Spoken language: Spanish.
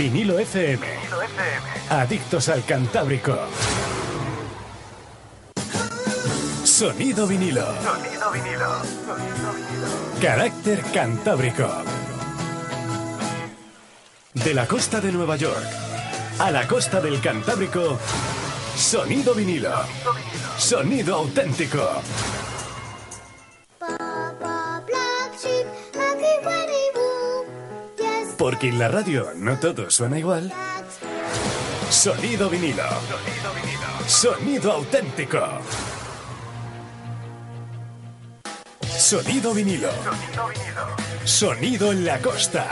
Vinilo FM. Adictos al Cantábrico. Sonido vinilo. Sonido vinilo. Carácter Cantábrico. De la costa de Nueva York a la costa del Cantábrico. Sonido vinilo. Sonido auténtico. Porque en la radio no todo suena igual. Sonido vinilo. Sonido auténtico. Sonido vinilo. Sonido en la costa.